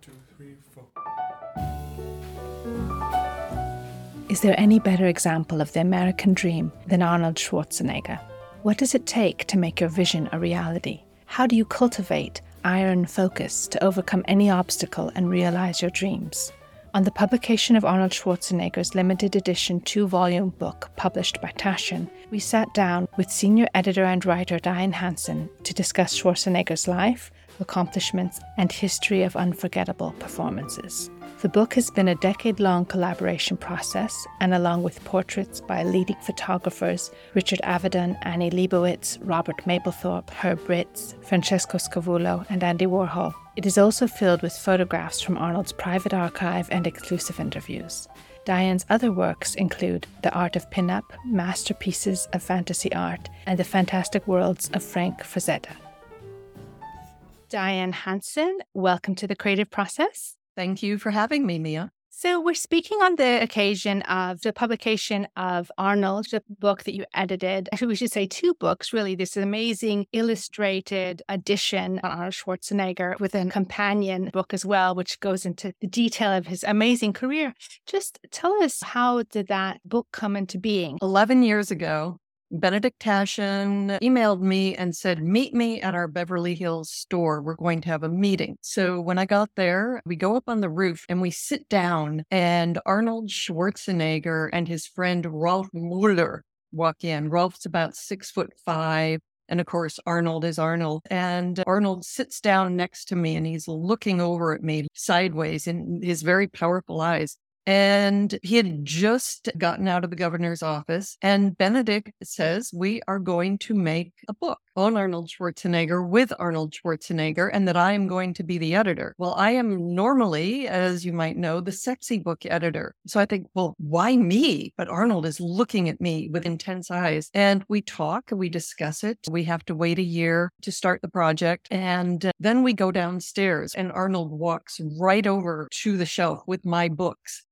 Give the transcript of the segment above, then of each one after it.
two, three, four. Is there any better example of the American dream than Arnold Schwarzenegger? What does it take to make your vision a reality? How do you cultivate iron focus to overcome any obstacle and realize your dreams? On the publication of Arnold Schwarzenegger's limited edition two volume book published by Taschen, we sat down with senior editor and writer Dian Hanson to discuss Schwarzenegger's life, accomplishments, and history of unforgettable performances. The book has been a decade long collaboration process, and along with portraits by leading photographers Richard Avedon, Annie Leibovitz, Robert Mapplethorpe, Herb Ritts, Francesco Scavullo, and Andy Warhol, it is also filled with photographs from Arnold's private archive and exclusive interviews. Dian's other works include The Art of Pinup, Masterpieces of Fantasy Art, and The Fantastic Worlds of Frank Frazetta. Dian Hanson, welcome to the creative process. Thank you for having me, Mia. So, we're speaking on the occasion of the publication of Arnold, the book that you edited. Actually, we should say two books, really. This amazing illustrated edition on Arnold Schwarzenegger with a companion book as well, which goes into the detail of his amazing career. Just tell us how did that book come into being? 11 years ago, Benedikt Taschen emailed me and said, Meet me at our Beverly Hills store. We're going to have a meeting. So when I got there, we go up on the roof and we sit down, and Arnold Schwarzenegger and his friend Ralf Moeller walk in. Ralf's about six foot five. And of course, Arnold is Arnold. And Arnold sits down next to me and he's looking over at me sideways in his very powerful eyes. And he had just gotten out of the governor's office. And Benedikt says, We are going to make a book on Arnold Schwarzenegger with Arnold Schwarzenegger, and that I am going to be the editor. Well, I am normally, as you might know, the sexy book editor. So I think, well, why me? But Arnold is looking at me with intense eyes. And we talk, we discuss it. We have to wait a year to start the project. And uh, then we go downstairs, and Arnold walks right over to the shelf with my books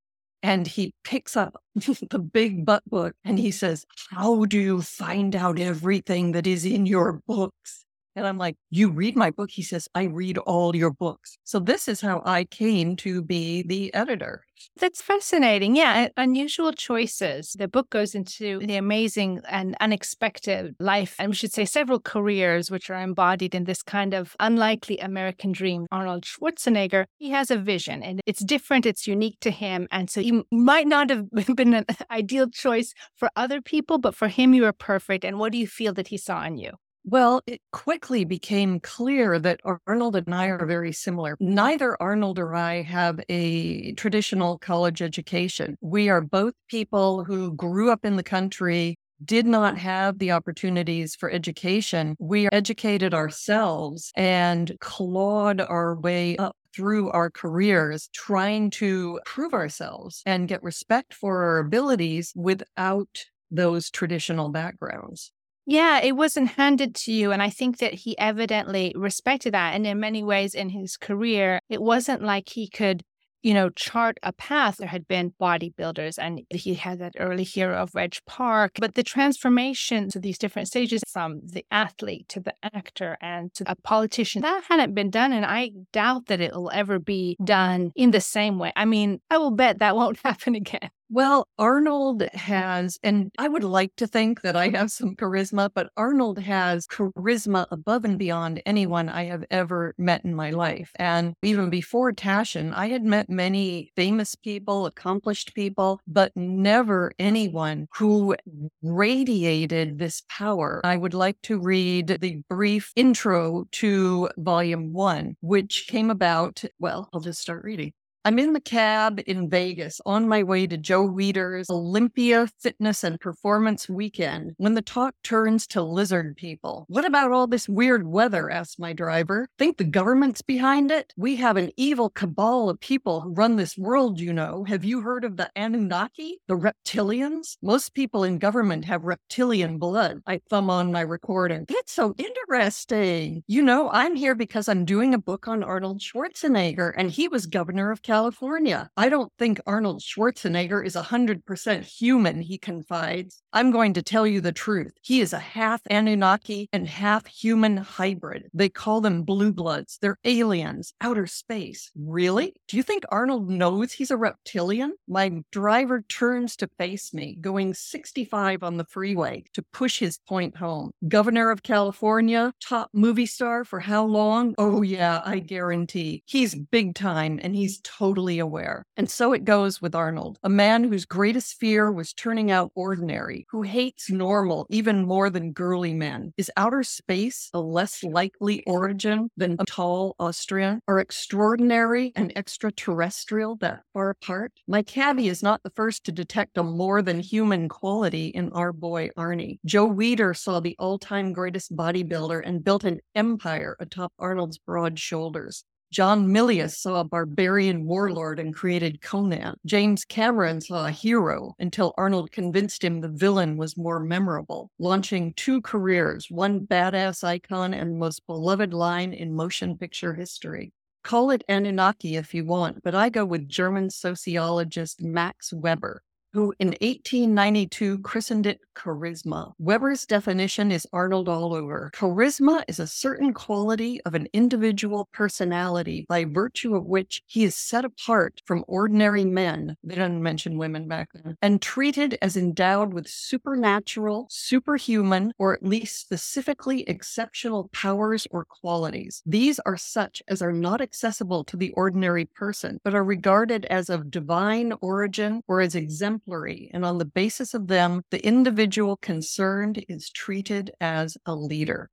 and he picks up the big butt book and he says, How do you find out everything that is in your books? And I'm like, You read my book? He says, I read all your books. So this is how I came to be the editor. That's fascinating. Yeah, unusual choices. The book goes into the amazing and unexpected life, and we should say several careers which are embodied in this kind of unlikely American dream. Arnold Schwarzenegger, he has a vision and it's different, it's unique to him. And so you might not have been an ideal choice for other people, but for him, you were perfect. And what do you feel that he saw in you? Well, it quickly became clear that Arnold and I are very similar. Neither Arnold or I have a traditional college education. We are both people who grew up in the country, did not have the opportunities for education. We educated ourselves and clawed our way up through our careers, trying to prove ourselves and get respect for our abilities without those traditional backgrounds. Yeah, it wasn't handed to you. And I think that he evidently respected that. And in many ways in his career, it wasn't like he could, you know, chart a path. There had been bodybuilders and he had that early hero of Reg Park. But the transformation to these different stages from the athlete to the actor and to a politician, that hadn't been done. And I doubt that it will ever be done in the same way. I mean, I will bet that won't happen again. Well, Arnold has, and I would like to think that I have some charisma, but Arnold has charisma above and beyond anyone I have ever met in my life. And even before Taschen, I had met many famous people, accomplished people, but never anyone who radiated this power. I would like to read the brief intro to volume one, which came about. Well, I'll just start reading. I'm in the cab in Vegas on my way to Joe Weider's Olympia Fitness and Performance Weekend when the talk turns to lizard people. What about all this weird weather? asked my driver. Think the government's behind it? We have an evil cabal of people who run this world, you know. Have you heard of the Anunnaki? The reptilians? Most people in government have reptilian blood. I thumb on my recording. That's so interesting. You know, I'm here because I'm doing a book on Arnold Schwarzenegger, and he was governor of California. California. I don't think Arnold Schwarzenegger is 100% human, he confides. I'm going to tell you the truth. He is a half Anunnaki and half human hybrid. They call them blue bloods. They're aliens, outer space. Really? Do you think Arnold knows he's a reptilian? My driver turns to face me, going 65 on the freeway to push his point home. Governor of California, top movie star for how long? Oh, yeah, I guarantee. He's big time and he's totally aware. And so it goes with Arnold, a man whose greatest fear was turning out ordinary, who hates normal even more than girly men. Is outer space a less likely origin than a tall Austrian? Are extraordinary and extraterrestrial that far apart? My cabbie is not the first to detect a more than human quality in our boy Arnie. Joe Weider saw the all time greatest bodybuilder and built an empire atop Arnold's broad shoulders. John Milius saw a barbarian warlord and created Conan. James Cameron saw a hero until Arnold convinced him the villain was more memorable, launching two careers, one badass icon and most beloved line in motion picture history. Call it Anunnaki if you want, but I go with German sociologist Max Weber, who in 1892 christened it charisma. Weber's definition is Arnold all over. Charisma is a certain quality of an individual personality by virtue of which he is set apart from ordinary men, they didn't mention women back then, and treated as endowed with supernatural, superhuman, or at least specifically exceptional powers or qualities. These are such as are not accessible to the ordinary person, but are regarded as of divine origin or as exemplary exemplary, and on the basis of them, the individual concerned is treated as a leader.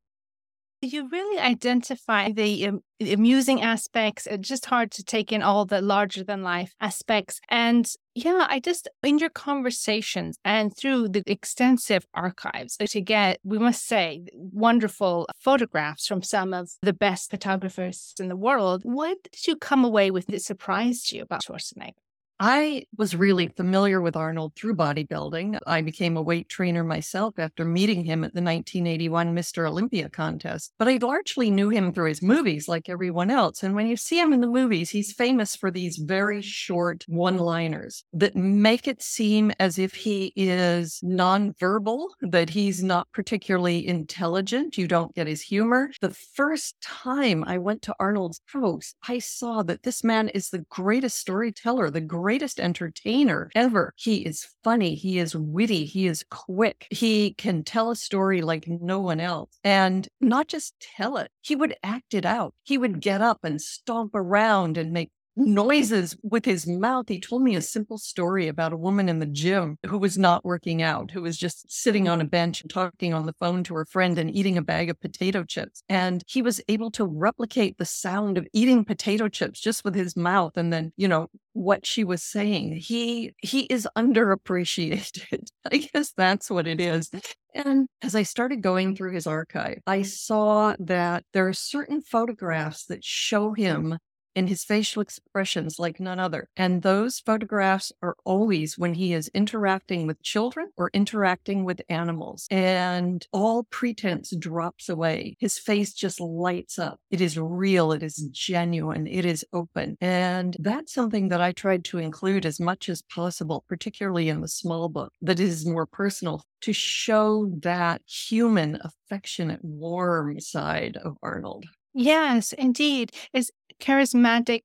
You really identify the um, amusing aspects. It's just hard to take in all the larger than life aspects. And yeah, I just, in your conversations and through the extensive archives to get, we must say, wonderful photographs from some of the best photographers in the world, what did you come away with that surprised you about Schwarzenegger? I was really familiar with Arnold through bodybuilding. I became a weight trainer myself after meeting him at the 1981 Mr. Olympia contest, but I largely knew him through his movies like everyone else. And when you see him in the movies, he's famous for these very short one liners that make it seem as if he is nonverbal, that he's not particularly intelligent. You don't get his humor. The first time I went to Arnold's house, I saw that this man is the greatest storyteller, the greatest entertainer ever. He is funny. He is witty. He is quick. He can tell a story like no one else. And not just tell it, he would act it out. He would get up and stomp around and make noises with his mouth. He told me a simple story about a woman in the gym who was not working out, who was just sitting on a bench and talking on the phone to her friend and eating a bag of potato chips. And he was able to replicate the sound of eating potato chips just with his mouth and then, you know, what she was saying. He he is underappreciated. I guess that's what it is. And as I started going through his archive, I saw that there are certain photographs that show him in his facial expressions like none other. And those photographs are always when he is interacting with children or interacting with animals. And all pretense drops away. His face just lights up. It is real. It is genuine. It is open. And that's something that I tried to include as much as possible, particularly in the small book that is more personal to show that human, affectionate, warm side of Arnold. Yes, indeed. As charismatic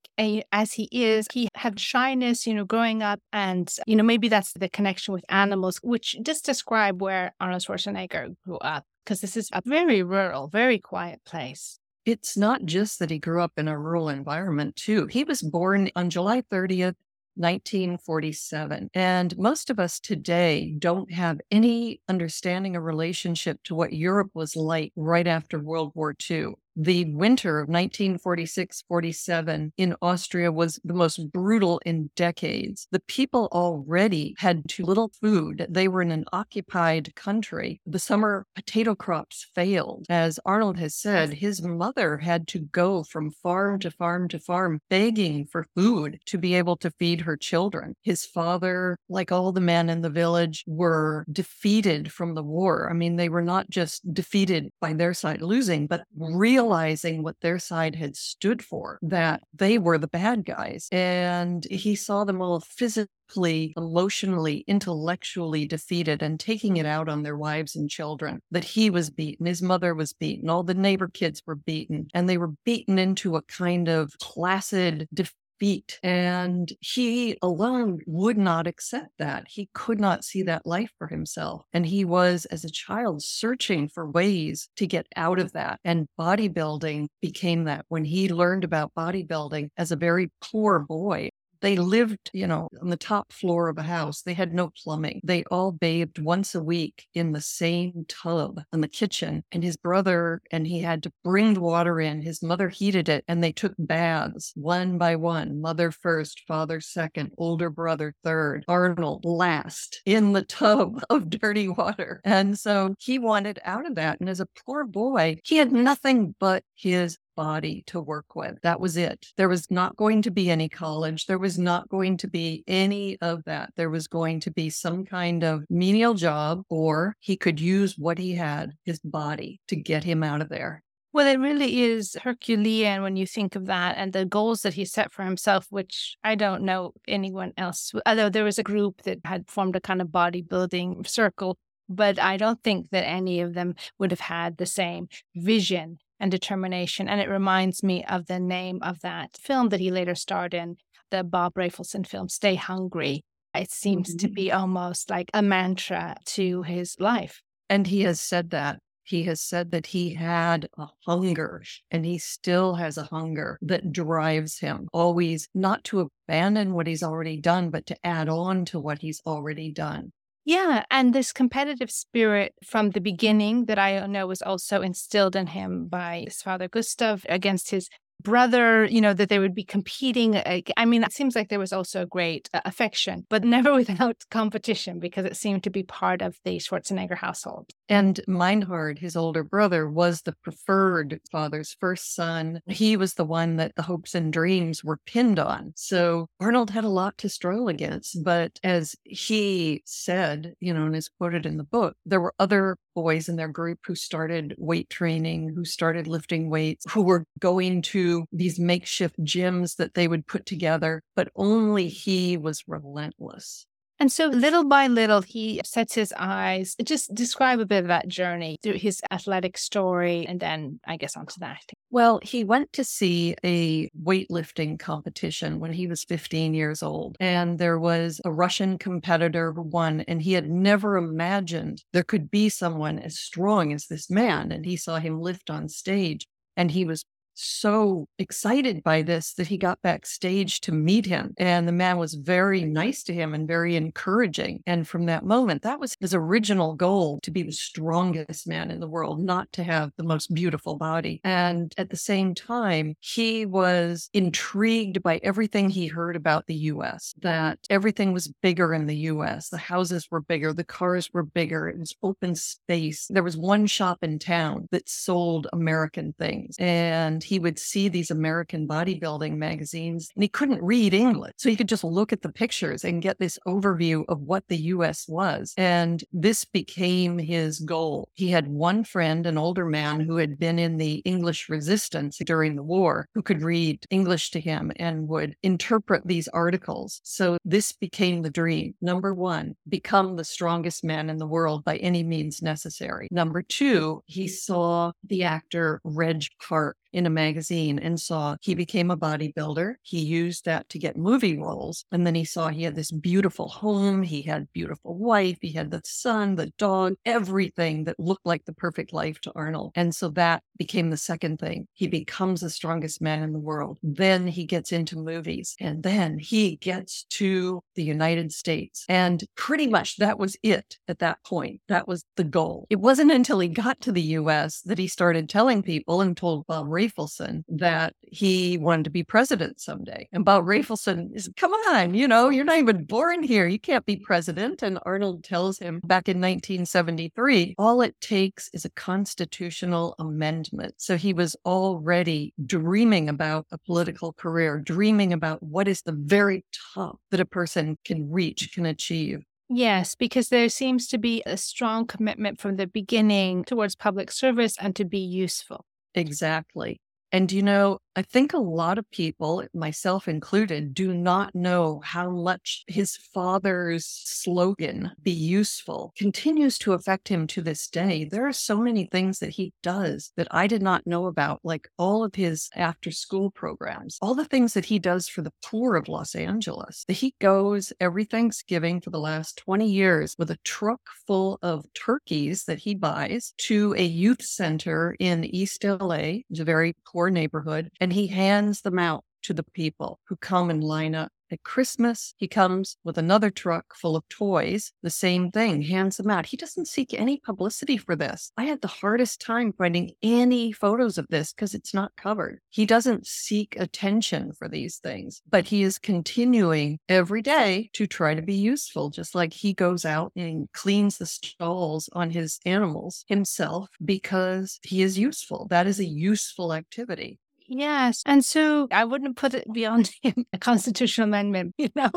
as he is, he had shyness, you know, growing up. And, you know, maybe that's the connection with animals, which just describe where Arnold Schwarzenegger grew up, because this is a very rural, very quiet place. It's not just that he grew up in a rural environment, too. He was born on July 30th, 1947. And most of us today don't have any understanding or relationship to what Europe was like right after World War II the winter of 1946 47 in Austria was the most brutal in decades. The people already had too little food. They were in an occupied country. The summer potato crops failed. As Arnold has said, his mother had to go from farm to farm to farm begging for food to be able to feed her children. His father, like all the men in the village, were defeated from the war. I mean, they were not just defeated by their side losing, but real realizing what their side had stood for, that they were the bad guys. And he saw them all physically, emotionally, intellectually defeated and taking it out on their wives and children. That he was beaten, his mother was beaten, all the neighbor kids were beaten, and they were beaten into a kind of placid defeat beat. And he alone would not accept that. He could not see that life for himself. And he was, as a child, searching for ways to get out of that. And bodybuilding became that. When he learned about bodybuilding as a very poor boy, they lived, you know, on the top floor of a house. They had no plumbing. They all bathed once a week in the same tub in the kitchen. And his brother and he had to bring the water in. His mother heated it and they took baths one by one. Mother first, father second, older brother third, Arnold last in the tub of dirty water. And so he wanted out of that. And as a poor boy, he had nothing but his body to work with. That was it. There was not going to be any college. There was not going to be any of that. There was going to be some kind of menial job, or he could use what he had, his body, to get him out of there. Well, it really is Herculean when you think of that and the goals that he set for himself, which I don't know anyone else, although there was a group that had formed a kind of bodybuilding circle, but I don't think that any of them would have had the same vision and determination. And it reminds me of the name of that film that he later starred in, the Bob Rafelson film, Stay Hungry. It seems mm-hmm. to be almost like a mantra to his life. And he has said that. He has said that he had a hunger and he still has a hunger that drives him always not to abandon what he's already done, but to add on to what he's already done. Yeah. And this competitive spirit from the beginning that I know was also instilled in him by his father, Gustav, against his brother, you know, that they would be competing. I mean, it seems like there was also a great uh, affection, but never without competition because it seemed to be part of the Schwarzenegger household. And Meinhard, his older brother, was the preferred father's first son. He was the one that the hopes and dreams were pinned on. So Arnold had a lot to struggle against. But as he said, you know, and is quoted in the book, there were other boys in their group who started weight training, who started lifting weights, who were going to these makeshift gyms that they would put together, but only he was relentless. And so little by little, he sets his eyes. Just describe a bit of that journey through his athletic story and then I guess onto that. Well, he went to see a weightlifting competition when he was 15 years old. And there was a Russian competitor who won, and he had never imagined there could be someone as strong as this man. And he saw him lift on stage and he was so excited by this that he got backstage to meet him. And the man was very nice to him and very encouraging. And from that moment, that was his original goal to be the strongest man in the world, not to have the most beautiful body. And at the same time, he was intrigued by everything he heard about the US, that everything was bigger in the US. The houses were bigger, the cars were bigger, it was open space. There was one shop in town that sold American things. And he would see these American bodybuilding magazines and he couldn't read English. So he could just look at the pictures and get this overview of what the US was. And this became his goal. He had one friend, an older man who had been in the English resistance during the war, who could read English to him and would interpret these articles. So this became the dream. Number one, become the strongest man in the world by any means necessary. Number two, he saw the actor Reg Park in a magazine and saw he became a bodybuilder. He used that to get movie roles. And then he saw he had this beautiful home. He had beautiful wife. He had the son, the dog, everything that looked like the perfect life to Arnold. And so that became the second thing. He becomes the strongest man in the world. Then he gets into movies and then he gets to the United States. And pretty much that was it at that point. That was the goal. It wasn't until he got to the US that he started telling people and told Bob Rafelson that he wanted to be president someday. And Bob Rafelson is, come on, you know, you're not even born here. You can't be president. And Arnold tells him back in 1973, all it takes is a constitutional amendment. So he was already dreaming about a political career, dreaming about what is the very top that a person can reach, can achieve. Yes, because there seems to be a strong commitment from the beginning towards public service and to be useful. Exactly. And you know, I think a lot of people, myself included, do not know how much his father's slogan, be useful, continues to affect him to this day. There are so many things that he does that I did not know about, like all of his after school programs, all the things that he does for the poor of Los Angeles. He goes every Thanksgiving for the last 20 years with a truck full of turkeys that he buys to a youth center in East LA. It's a very poor neighborhood and he hands them out to the people who come and line up. At Christmas, he comes with another truck full of toys, the same thing, hands them out. He doesn't seek any publicity for this. I had the hardest time finding any photos of this because it's not covered. He doesn't seek attention for these things, but he is continuing every day to try to be useful, just like he goes out and cleans the stalls on his animals himself because he is useful. That is a useful activity. Yes. And so I wouldn't put it beyond him, a constitutional amendment, you know?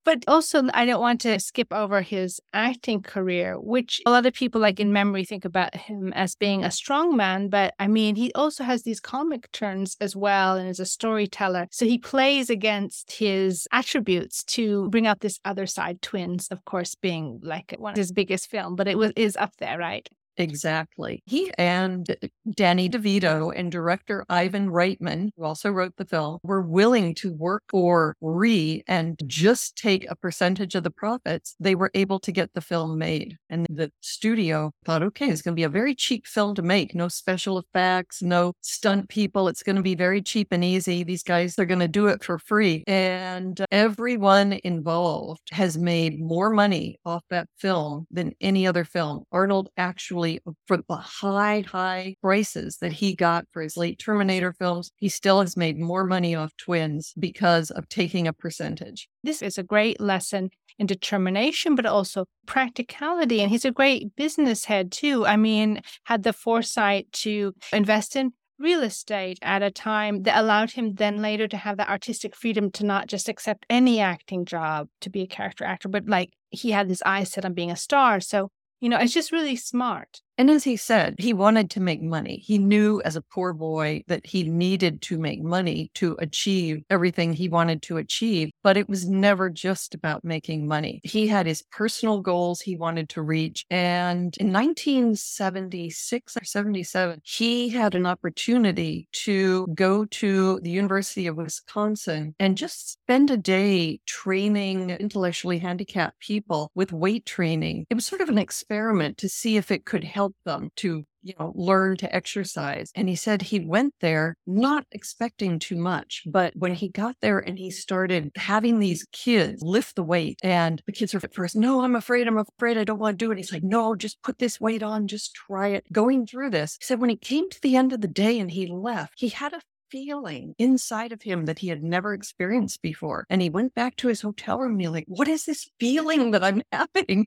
but also, I don't want to skip over his acting career, which a lot of people, like in memory, think about him as being a strong man. But I mean, he also has these comic turns as well and is a storyteller. So he plays against his attributes to bring out this other side, Twins, of course, being like one of his biggest film, but it was is up there, right? Exactly. He and Danny DeVito and director Ivan Reitman, who also wrote the film, were willing to work for Re and just take a percentage of the profits. They were able to get the film made. And the studio thought, okay, it's going to be a very cheap film to make. No special effects, no stunt people. It's going to be very cheap and easy. These guys are going to do it for free. And everyone involved has made more money off that film than any other film. Arnold actually actually, uh, for the high, high prices that he got for his late Terminator films, he still has made more money off twins because of taking a percentage. This is a great lesson in determination, but also practicality. And he's a great business head, too. I mean, had the foresight to invest in real estate at a time that allowed him then later to have the artistic freedom to not just accept any acting job to be a character actor, but like he had his eyes set on being a star. So you know, it's just really smart. And as he said, he wanted to make money. He knew as a poor boy that he needed to make money to achieve everything he wanted to achieve, but it was never just about making money. He had his personal goals he wanted to reach. And in 1976 or 77, he had an opportunity to go to the University of Wisconsin and just spend a day training intellectually handicapped people with weight training. It was sort of an experiment to see if it could help help them to you know learn to exercise and he said he went there not expecting too much but when he got there and he started having these kids lift the weight and the kids are at first no i'm afraid i'm afraid i don't want to do it he's like no just put this weight on just try it going through this he said when he came to the end of the day and he left he had a feeling inside of him that he had never experienced before. And he went back to his hotel room and he's like, What is this feeling that I'm having?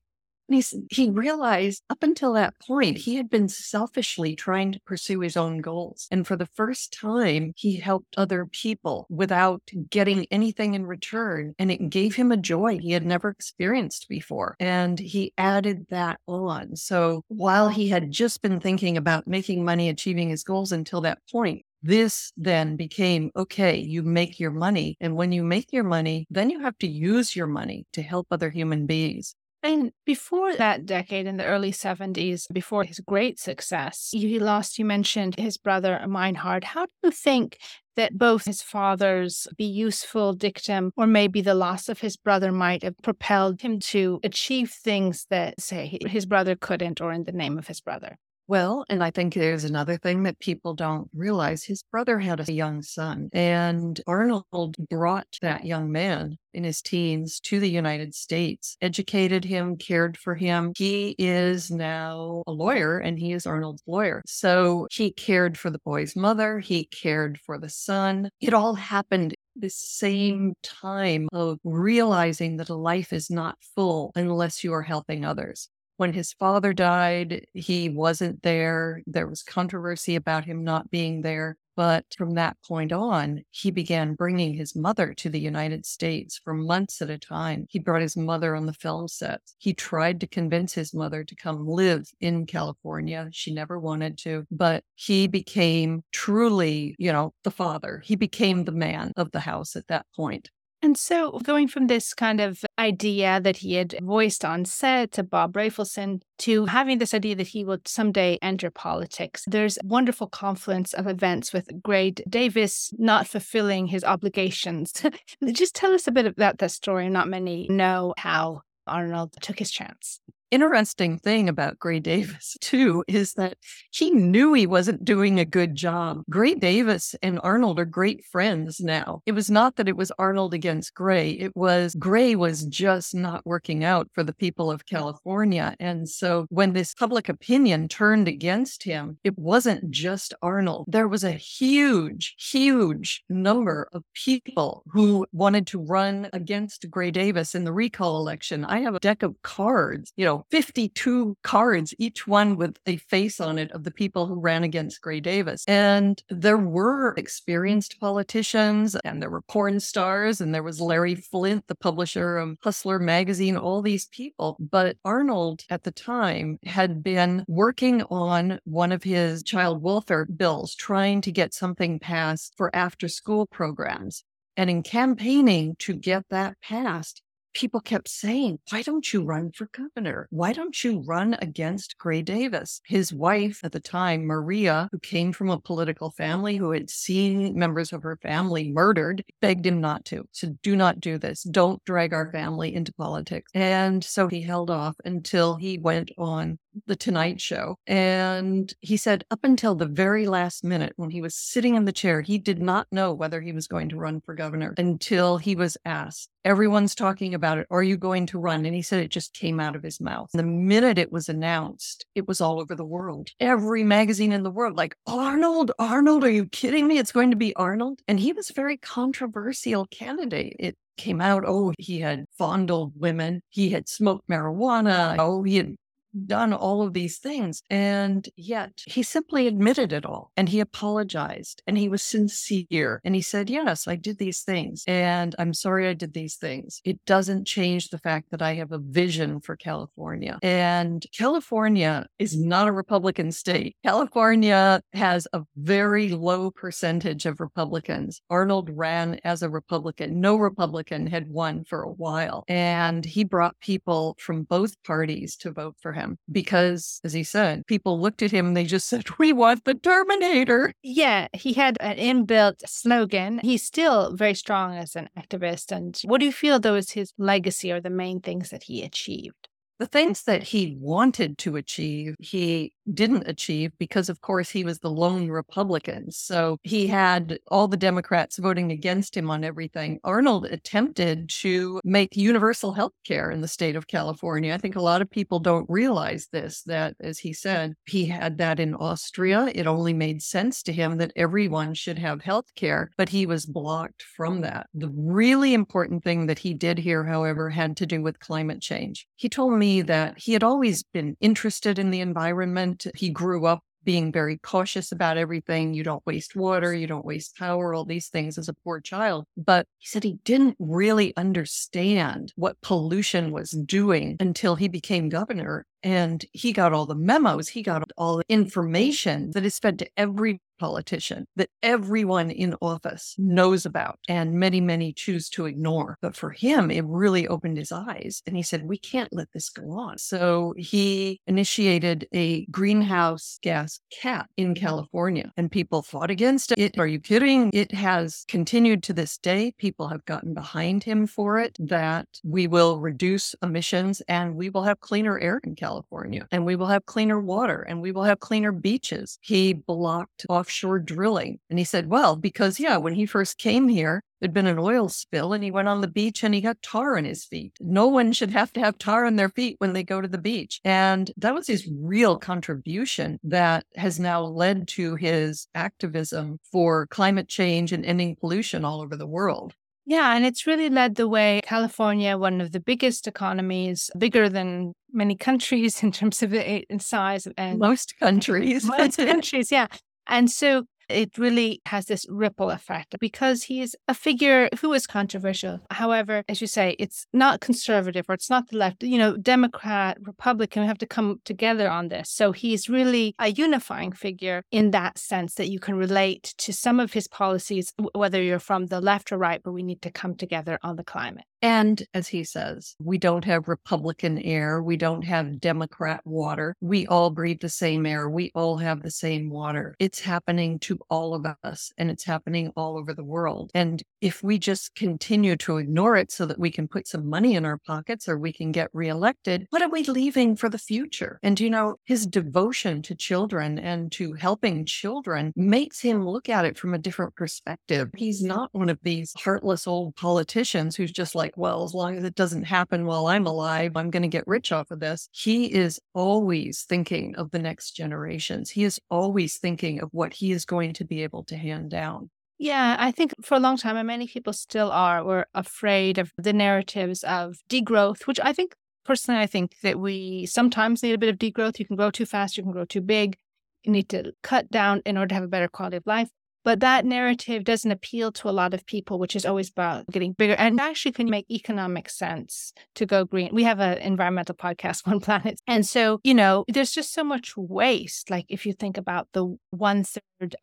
And he, he realized up until that point, he had been selfishly trying to pursue his own goals. And for the first time, he helped other people without getting anything in return. And it gave him a joy he had never experienced before. And he added that on. So while he had just been thinking about making money, achieving his goals until that point, this then became okay, you make your money. And when you make your money, then you have to use your money to help other human beings. And before that decade in the early 70s, before his great success, he lost, you mentioned his brother Meinhard. How do you think that both his father's be useful dictum or maybe the loss of his brother might have propelled him to achieve things that, say, his brother couldn't or in the name of his brother? Well, and I think there's another thing that people don't realize. His brother had a young son, and Arnold brought that young man in his teens to the United States, educated him, cared for him. He is now a lawyer and he is Arnold's lawyer. So he cared for the boy's mother, he cared for the son. It all happened the same time of realizing that a life is not full unless you are helping others. When his father died, he wasn't there. There was controversy about him not being there. But from that point on, he began bringing his mother to the United States for months at a time. He brought his mother on the film sets. He tried to convince his mother to come live in California. She never wanted to, but he became truly, you know, the father. He became the man of the house at that point. And so, going from this kind of idea that he had voiced on set to Bob Rafelson to having this idea that he would someday enter politics, there's wonderful confluence of events with Gray Davis not fulfilling his obligations. Just tell us a bit about that story. Not many know how Arnold took his chance interesting thing about Gray Davis, too, is that he knew he wasn't doing a good job. Gray Davis and Arnold are great friends now. It was not that it was Arnold against Gray, it was Gray was just not working out for the people of California. And so when this public opinion turned against him, it wasn't just Arnold. There was a huge, huge number of people who wanted to run against Gray Davis in the recall election. I have a deck of cards, you know, 52 cards, each one with a face on it of the people who ran against Gray Davis. And there were experienced politicians and there were porn stars and there was Larry Flynt, the publisher of Hustler magazine, all these people. But Arnold at the time had been working on one of his child welfare bills, trying to get something passed for after school programs. And in campaigning to get that passed, people kept saying, Why don't you run for governor? Why don't you run against Gray Davis? His wife at the time, Maria, who came from a political family who had seen members of her family murdered, begged him not to. Said, Do not do this. Don't drag our family into politics. And so he held off until he went on the Tonight Show. And he said, up until the very last minute, when he was sitting in the chair, he did not know whether he was going to run for governor until he was asked. Everyone's talking about it. Are you going to run? And he said it just came out of his mouth. The minute it was announced, it was all over the world. Every magazine in the world, like, Arnold, Arnold, are you kidding me? It's going to be Arnold. And he was a very controversial candidate. It came out, oh, he had fondled women. He had smoked marijuana. Oh, he had done all of these things. And yet he simply admitted it all and he apologized and he was sincere. And he said, Yes, I did these things. And I'm sorry I did these things. It doesn't change the fact that I have a vision for California. And California is not a Republican state. California has a very low percentage of Republicans. Arnold ran as a Republican. No Republican had won for a while. And he brought people from both parties to vote for him him because, as he said, people looked at him and they just said, We want the Terminator. Yeah, he had an inbuilt slogan. He's still very strong as an activist. And what do you feel, though, is his legacy or the main things that he achieved? The things that he wanted to achieve, he didn't achieve because, of course, he was the lone Republican. So he had all the Democrats voting against him on everything. Arnold attempted to make universal health care in the state of California. I think a lot of people don't realize this, that, as he said, he had that in Austria. It only made sense to him that everyone should have health care, but he was blocked from that. The really important thing that he did here, however, had to do with climate change. He told me that he had always been interested in the environment he grew up being very cautious about everything. You don't waste water, you don't waste power, all these things as a poor child. But he said he didn't really understand what pollution was doing until he became governor. And he got all the memos, he got all the information that is fed to every politician that everyone in office knows about and many, many choose to ignore. But for him, it really opened his eyes. And he said, we can't let this go on. So he initiated a greenhouse gas cap in California and people fought against it. Are you kidding? It has continued to this day. People have gotten behind him for it that we will reduce emissions and we will have cleaner air in California and we will have cleaner water and we will have cleaner beaches. He blocked off offshore drilling. And he said, well, because, yeah, when he first came here, there'd been an oil spill and he went on the beach and he got tar on his feet. No one should have to have tar on their feet when they go to the beach. And that was his real contribution that has now led to his activism for climate change and ending pollution all over the world. Yeah, and it's really led the way. California, one of the biggest economies, bigger than many countries in terms of in size and most countries. most countries, yeah. And so it really has this ripple effect because he is a figure who is controversial. However, as you say, it's not conservative or it's not the left. You know, Democrat, Republican we have to come together on this. So he's really a unifying figure in that sense that you can relate to some of his policies, whether you're from the left or right, but we need to come together on the climate. And as he says, we don't have Republican air. We don't have Democrat water. We all breathe the same air. We all have the same water. It's happening to all of us and it's happening all over the world. And if we just continue to ignore it so that we can put some money in our pockets or we can get reelected, what are we leaving for the future? And you know, his devotion to children and to helping children makes him look at it from a different perspective. He's not one of these heartless old politicians who's just like, like, well, as long as it doesn't happen while I'm alive, I'm going to get rich off of this. He is always thinking of the next generations. He is always thinking of what he is going to be able to hand down. Yeah, I think for a long time, and many people still are, we're afraid of the narratives of degrowth, which I think personally, I think that we sometimes need a bit of degrowth. You can grow too fast, you can grow too big. You need to cut down in order to have a better quality of life. But that narrative doesn't appeal to a lot of people, which is always about getting bigger and actually can make economic sense to go green. We have an environmental podcast, One Planet. And so, you know, there's just so much waste. Like if you think about the one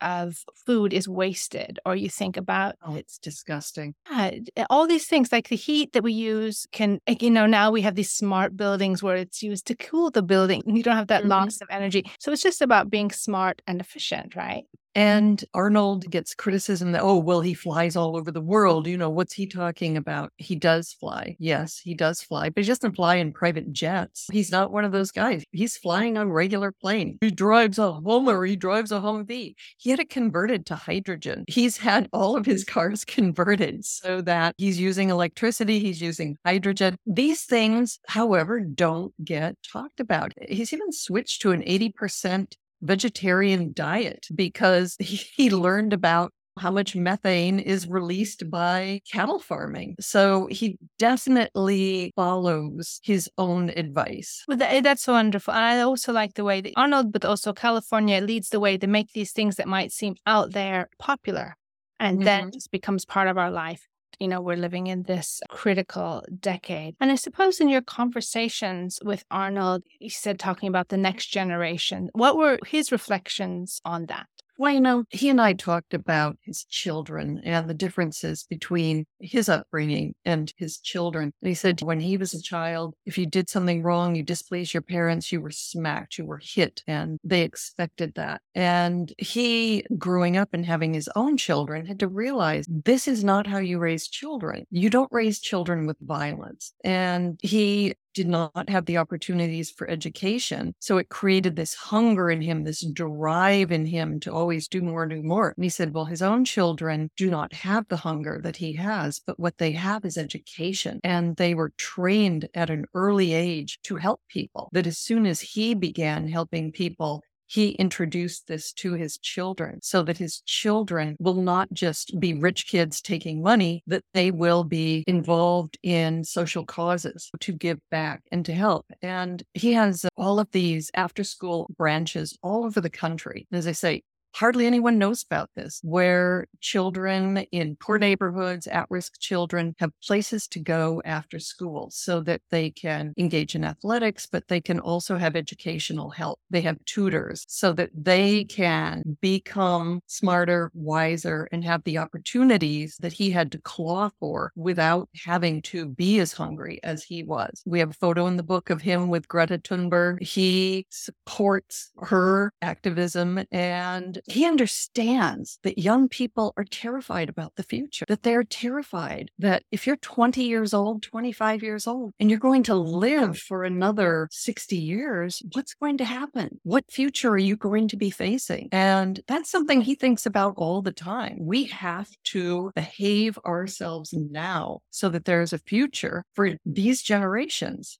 of food is wasted, or you think about Oh, it's disgusting. Yeah, all these things like the heat that we use can, you know, now we have these smart buildings where it's used to cool the building. You don't have that mm-hmm. loss of energy. So it's just about being smart and efficient, right? And Arnold gets criticism that, oh, well, he flies all over the world. You know, what's he talking about? He does fly. Yes, he does fly, but he doesn't fly in private jets. He's not one of those guys. He's flying on regular plane. He drives a Hummer. He drives a Humvee. He had it converted to hydrogen. He's had all of his cars converted so that he's using electricity. He's using hydrogen. These things, however, don't get talked about. He's even switched to an 80% vegetarian diet because he, learned about how much methane is released by cattle farming. So he definitely follows his own advice. Well, that, that's wonderful. And I also like the way that Arnold, but also California leads the way to make these things that might seem out there popular. And mm-hmm. then just becomes part of our life you know, we're living in this critical decade. And I suppose in your conversations with Arnold, you said talking about the next generation. What were his reflections on that? Well, you know, he and I talked about his children and the differences between his upbringing and his children. And he said when he was a child, if you did something wrong, you displeased your parents, you were smacked, you were hit, and they expected that. And he, growing up and having his own children, had to realize this is not how you raise children. You don't raise children with violence. And he did not have the opportunities for education. So it created this hunger in him, this drive in him to always do more, and do more. And he said, well, his own children do not have the hunger that he has, but what they have is education. And they were trained at an early age to help people. That as soon as he began helping people, he introduced this to his children so that his children will not just be rich kids taking money, that they will be involved in social causes to give back and to help. And he has all of these after school branches all over the country. As I say, hardly anyone knows about this, where children in poor neighborhoods, at risk children, have places to go after school so that they can engage in athletics, but they can also have educational help. They have tutors so that they can become smarter, wiser, and have the opportunities that he had to claw for without having to be as hungry as he was. We have a photo in the book of him with Greta Thunberg. He supports her activism and he understands that young people are terrified about the future, that they're terrified that if you're 20 years old, 25 years old, and you're going to live for another 60 years, what's going to happen? What future are you going to be facing? And that's something he thinks about all the time. We have to behave ourselves now so that there's a future for these generations.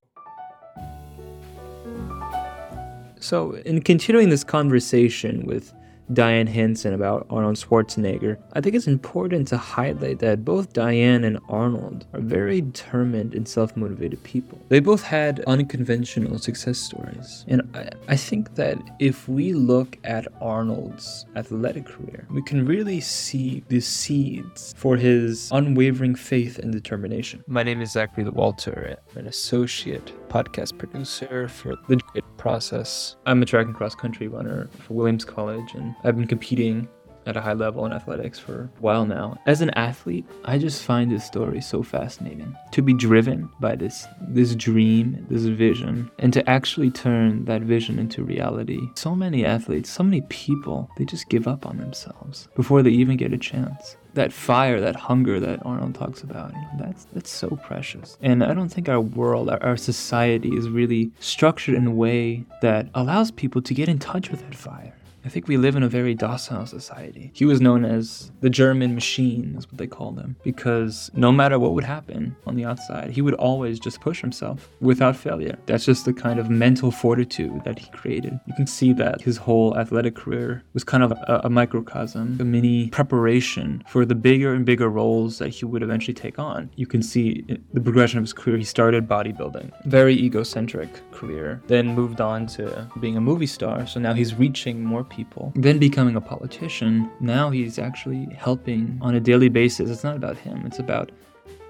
So, in continuing this conversation with Dian Hanson about Arnold Schwarzenegger, I think it's important to highlight that both Diane and Arnold are very determined and self motivated people. They both had unconventional success stories. And I, I think that if we look at Arnold's athletic career, we can really see the seeds for his unwavering faith and determination. My name is Zachary Walter. I'm an associate podcast producer for the Great process. I'm a track and cross country runner for Williams College, and I've been competing at a high level in athletics for a while now. As an athlete, I just find this story so fascinating. To be driven by this this dream, this vision, and to actually turn that vision into reality. So many athletes, so many people, they just give up on themselves before they even get a chance that fire, that hunger that Arnold talks about, that's that's so precious. And I don't think our world, our, our society is really structured in a way that allows people to get in touch with that fire I think we live in a very docile society. He was known as the German machine, is what they called him, because no matter what would happen on the outside, he would always just push himself without failure. That's just the kind of mental fortitude that he created. You can see that his whole athletic career was kind of a, a microcosm, a mini preparation for the bigger and bigger roles that he would eventually take on. You can see the progression of his career. He started bodybuilding, very egocentric career, then moved on to being a movie star. So now he's reaching more people people. Then becoming a politician, now he's actually helping on a daily basis. It's not about him, it's about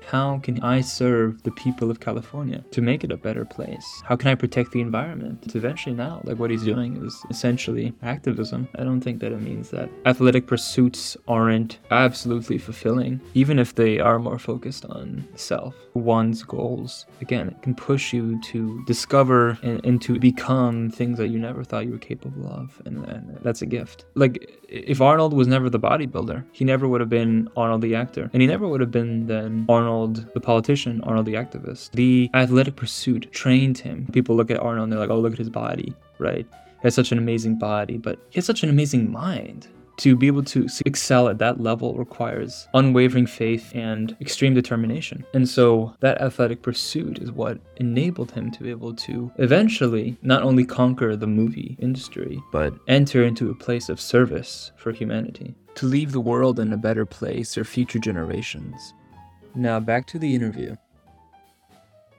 how can I serve the people of California to make it a better place? How can I protect the environment? It's eventually, now, like what he's doing is essentially activism. I don't think that it means that athletic pursuits aren't absolutely fulfilling, even if they are more focused on self, one's goals. Again, it can push you to discover and, and to become things that you never thought you were capable of, and, and that's a gift. Like, if Arnold was never the bodybuilder, he never would have been Arnold the actor, and he never would have been then Arnold Arnold the politician, Arnold the activist. The athletic pursuit trained him. People look at Arnold and they're like, oh, look at his body, right? He has such an amazing body, but he has such an amazing mind. To be able to excel at that level requires unwavering faith and extreme determination. And so that athletic pursuit is what enabled him to be able to eventually not only conquer the movie industry, but enter into a place of service for humanity. To leave the world in a better place for future generations. Now back to the interview.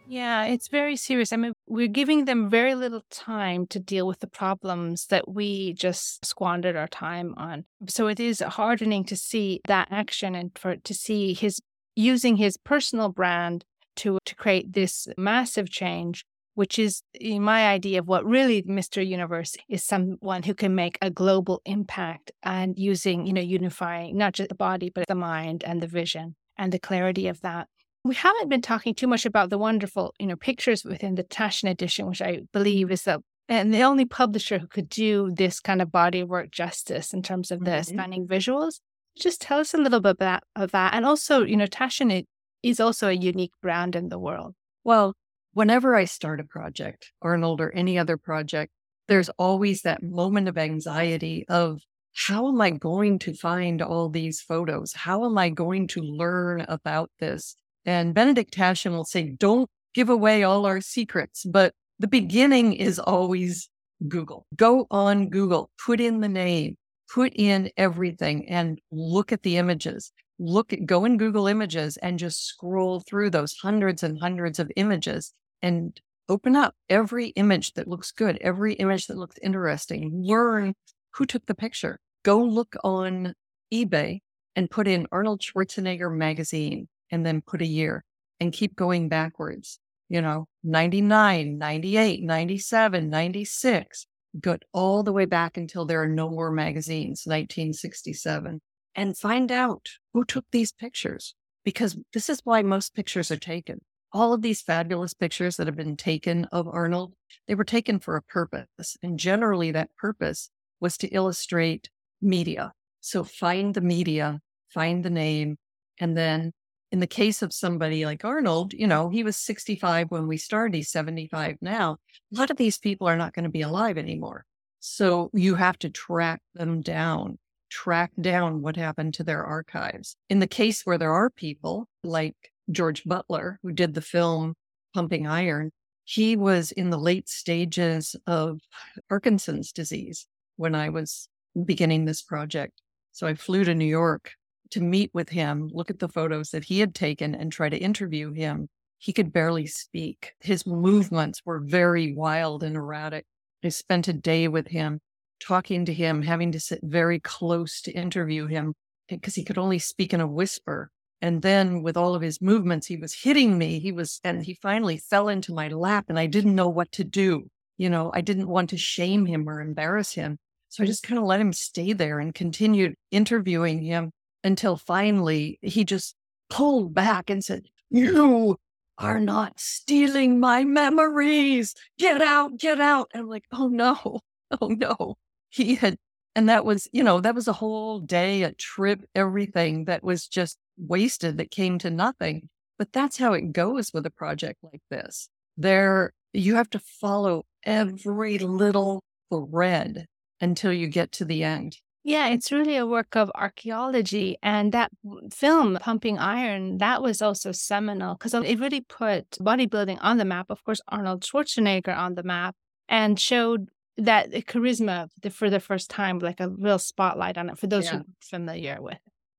Yeah, it's very serious. I mean, we're giving them very little time to deal with the problems that we just squandered our time on. So it is hardening to see that action and for to see his using his personal brand to to create this massive change which is my idea of what really Mr. Universe is someone who can make a global impact and using, you know, unifying not just the body, but the mind and the vision and the clarity of that. We haven't been talking too much about the wonderful, you know, pictures within the Taschen edition, which I believe is the and the only publisher who could do this kind of body of work justice in terms of the mm-hmm. stunning visuals. Just tell us a little bit about of that, and also, you know, Taschen is also a unique brand in the world. Well, whenever I start a project, Arnold or any other project, there's always that moment of anxiety of how am I going to find all these photos? How am I going to learn about this? And Benedikt Taschen will say, don't give away all our secrets, but the beginning is always Google. Go on Google, put in the name, put in everything and look at the images. Look at, go in Google Images and just scroll through those hundreds and hundreds of images and open up every image that looks good, every image that looks interesting. Learn who took the picture go look on eBay and put in Arnold Schwarzenegger magazine and then put a year and keep going backwards. You know, 99, 98, 97, 96, go all the way back until there are no more magazines, 1967, and find out who took these pictures because this is why most pictures are taken. All of these fabulous pictures that have been taken of Arnold, they were taken for a purpose. And generally, that purpose was to illustrate media. So find the media, find the name. And then in the case of somebody like Arnold, you know, he was 65 when we started, he's 75 now. A lot of these people are not going to be alive anymore. So you have to track them down, track down what happened to their archives. In the case where there are people like George Butler, who did the film Pumping Iron, he was in the late stages of Parkinson's disease when I was beginning this project. So I flew to New York to meet with him, look at the photos that he had taken, and try to interview him. He could barely speak. His movements were very wild and erratic. I spent a day with him, talking to him, having to sit very close to interview him eh, because he could only speak in a whisper. And then with all of his movements, he was hitting me. He was, and he finally fell into my lap and I didn't know what to do. You know, I didn't want to shame him or embarrass him. So I just kind of let him stay there and continued interviewing him until finally he just pulled back and said, You are not stealing my memories. Get out, get out. And I'm like, Oh no, oh no. He had, and that was, you know, that was a whole day, a trip, everything that was just wasted that came to nothing. But that's how it goes with a project like this. There, you have to follow every little thread until you get to the end. Yeah, it's really a work of archaeology. And that film, Pumping Iron, that was also seminal because it really put bodybuilding on the map. Of course, Arnold Schwarzenegger on the map and showed that charisma for the first time, like a real spotlight on it for those yeah. who are familiar with.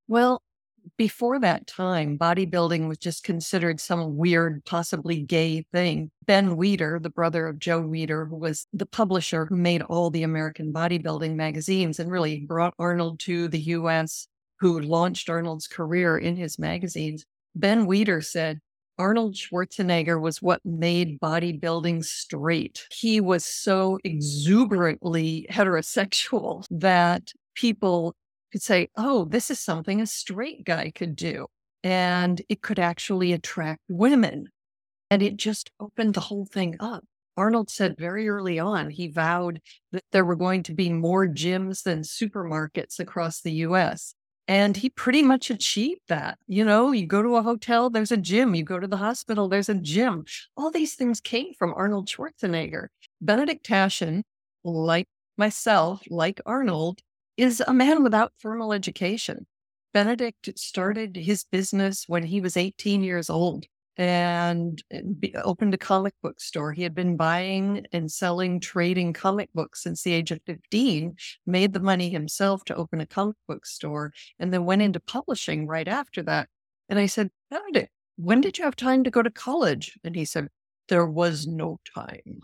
Well, before that time, bodybuilding was just considered some weird, possibly gay thing. Ben Weider, the brother of Joe Weider, who was the publisher who made all the American bodybuilding magazines and really brought Arnold to the US, who launched Arnold's career in his magazines. Ben Weider said, Arnold Schwarzenegger was what made bodybuilding straight. He was so exuberantly heterosexual that people could say, oh, this is something a straight guy could do. And it could actually attract women. And it just opened the whole thing up. Arnold said very early on, he vowed that there were going to be more gyms than supermarkets across the US. And he pretty much achieved that. You know, you go to a hotel, there's a gym. You go to the hospital, there's a gym. All these things came from Arnold Schwarzenegger. Benedikt Taschen, like myself, like Arnold, is a man without formal education. Benedikt started his business when he was 18 years old and eh, opened a comic book store. He had been buying and selling, trading comic books since the age of 15, made the money himself to open a comic book store, and then went into publishing right after that. And I said, Benedikt, when did you have time to go to college? And he said, There was no time.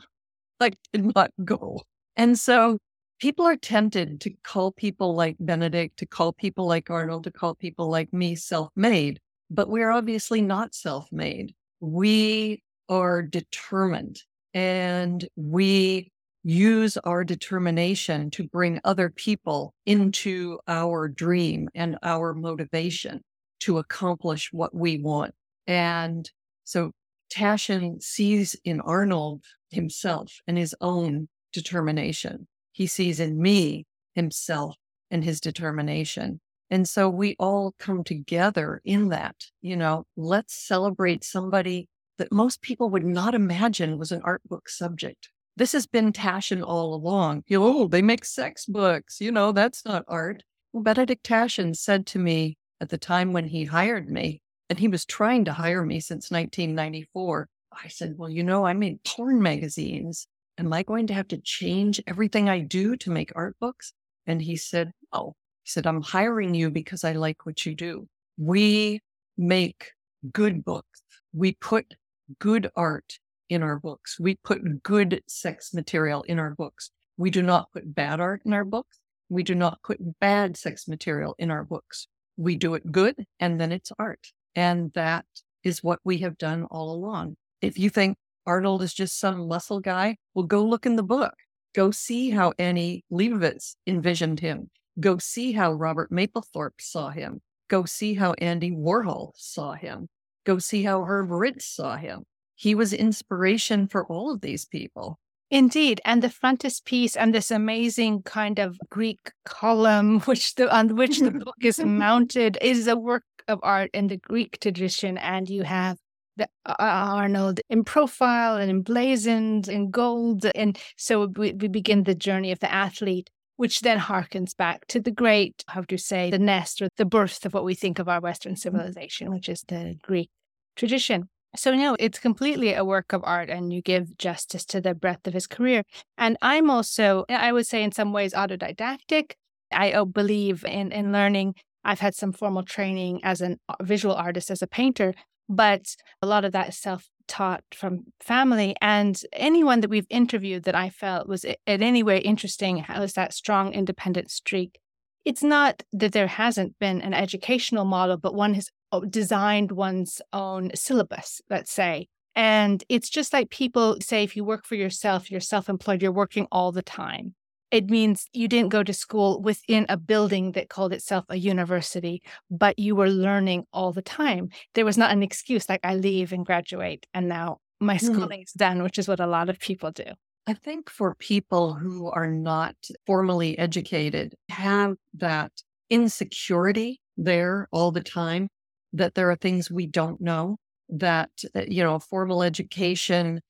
I did not go. And so people are tempted to call people like Benedikt, to call people like mm-hmm. Arnold, to call people like me self made, but we're obviously not self made. We are determined and we use our determination to bring other people into our dream and our motivation to accomplish what we want. And so Taschen sees in Arnold himself and his own determination he sees in me himself and his determination. And so we all come together in that, you know, let's celebrate somebody that most people would not imagine was an art book subject. This has been Taschen all along. You know, oh, they make sex books. You know, that's not art. Well, Benedikt Taschen said to me at the time when he hired me, and he was trying to hire me since 1994. I said, Well, you know, I made porn magazines Am I going to have to change everything I do to make art books? And he said, Oh, he said, I'm hiring you because I like what you do. We make good books. We put good art in our books. We put good sex material in our books. We do not put bad art in our books. We do not put bad sex material in our books. We do it good and then it's art. And that is what we have done all along. If you think, Arnold is just some muscle guy. Well, go look in the book. Go see how Annie Leibovitz envisioned him. Go see how Robert Mapplethorpe saw him. Go see how Andy Warhol saw him. Go see how Herb Ritts saw him. He was inspiration for all of these people. Indeed, and the frontispiece and this amazing kind of Greek column, which the on which the book is mounted, is a work of art in the Greek tradition. And you have the uh, Arnold in profile and emblazoned in gold. And so we, we begin the journey of the athlete, which then harkens back to the great, how do you say, the nest or the birth of what we think of our Western mm. civilization, which is the Greek tradition. So, no, it's completely a work of art, and you give justice to the breadth of his career. And I'm also, I would say, in some ways, autodidactic I believe in, in learning. I've had some formal training as a visual artist, as a painter, but a lot of that is self taught from family. And anyone that we've interviewed that I felt was in any way interesting has that strong independent streak. It's not that there hasn't been an educational model, but one has uh, designed one's own syllabus, let's say. And it's just like people say if you work for yourself, you're self employed, you're working all the time it means you didn't go to school within a building that called itself a university, but you were learning all the time. There was not an excuse like I leave and graduate and now my mm-hmm. schooling is done, which is what a lot of people do. I think for people who are not formally educated, have that insecurity there all the time that there are things we don't know that uh, you know formal education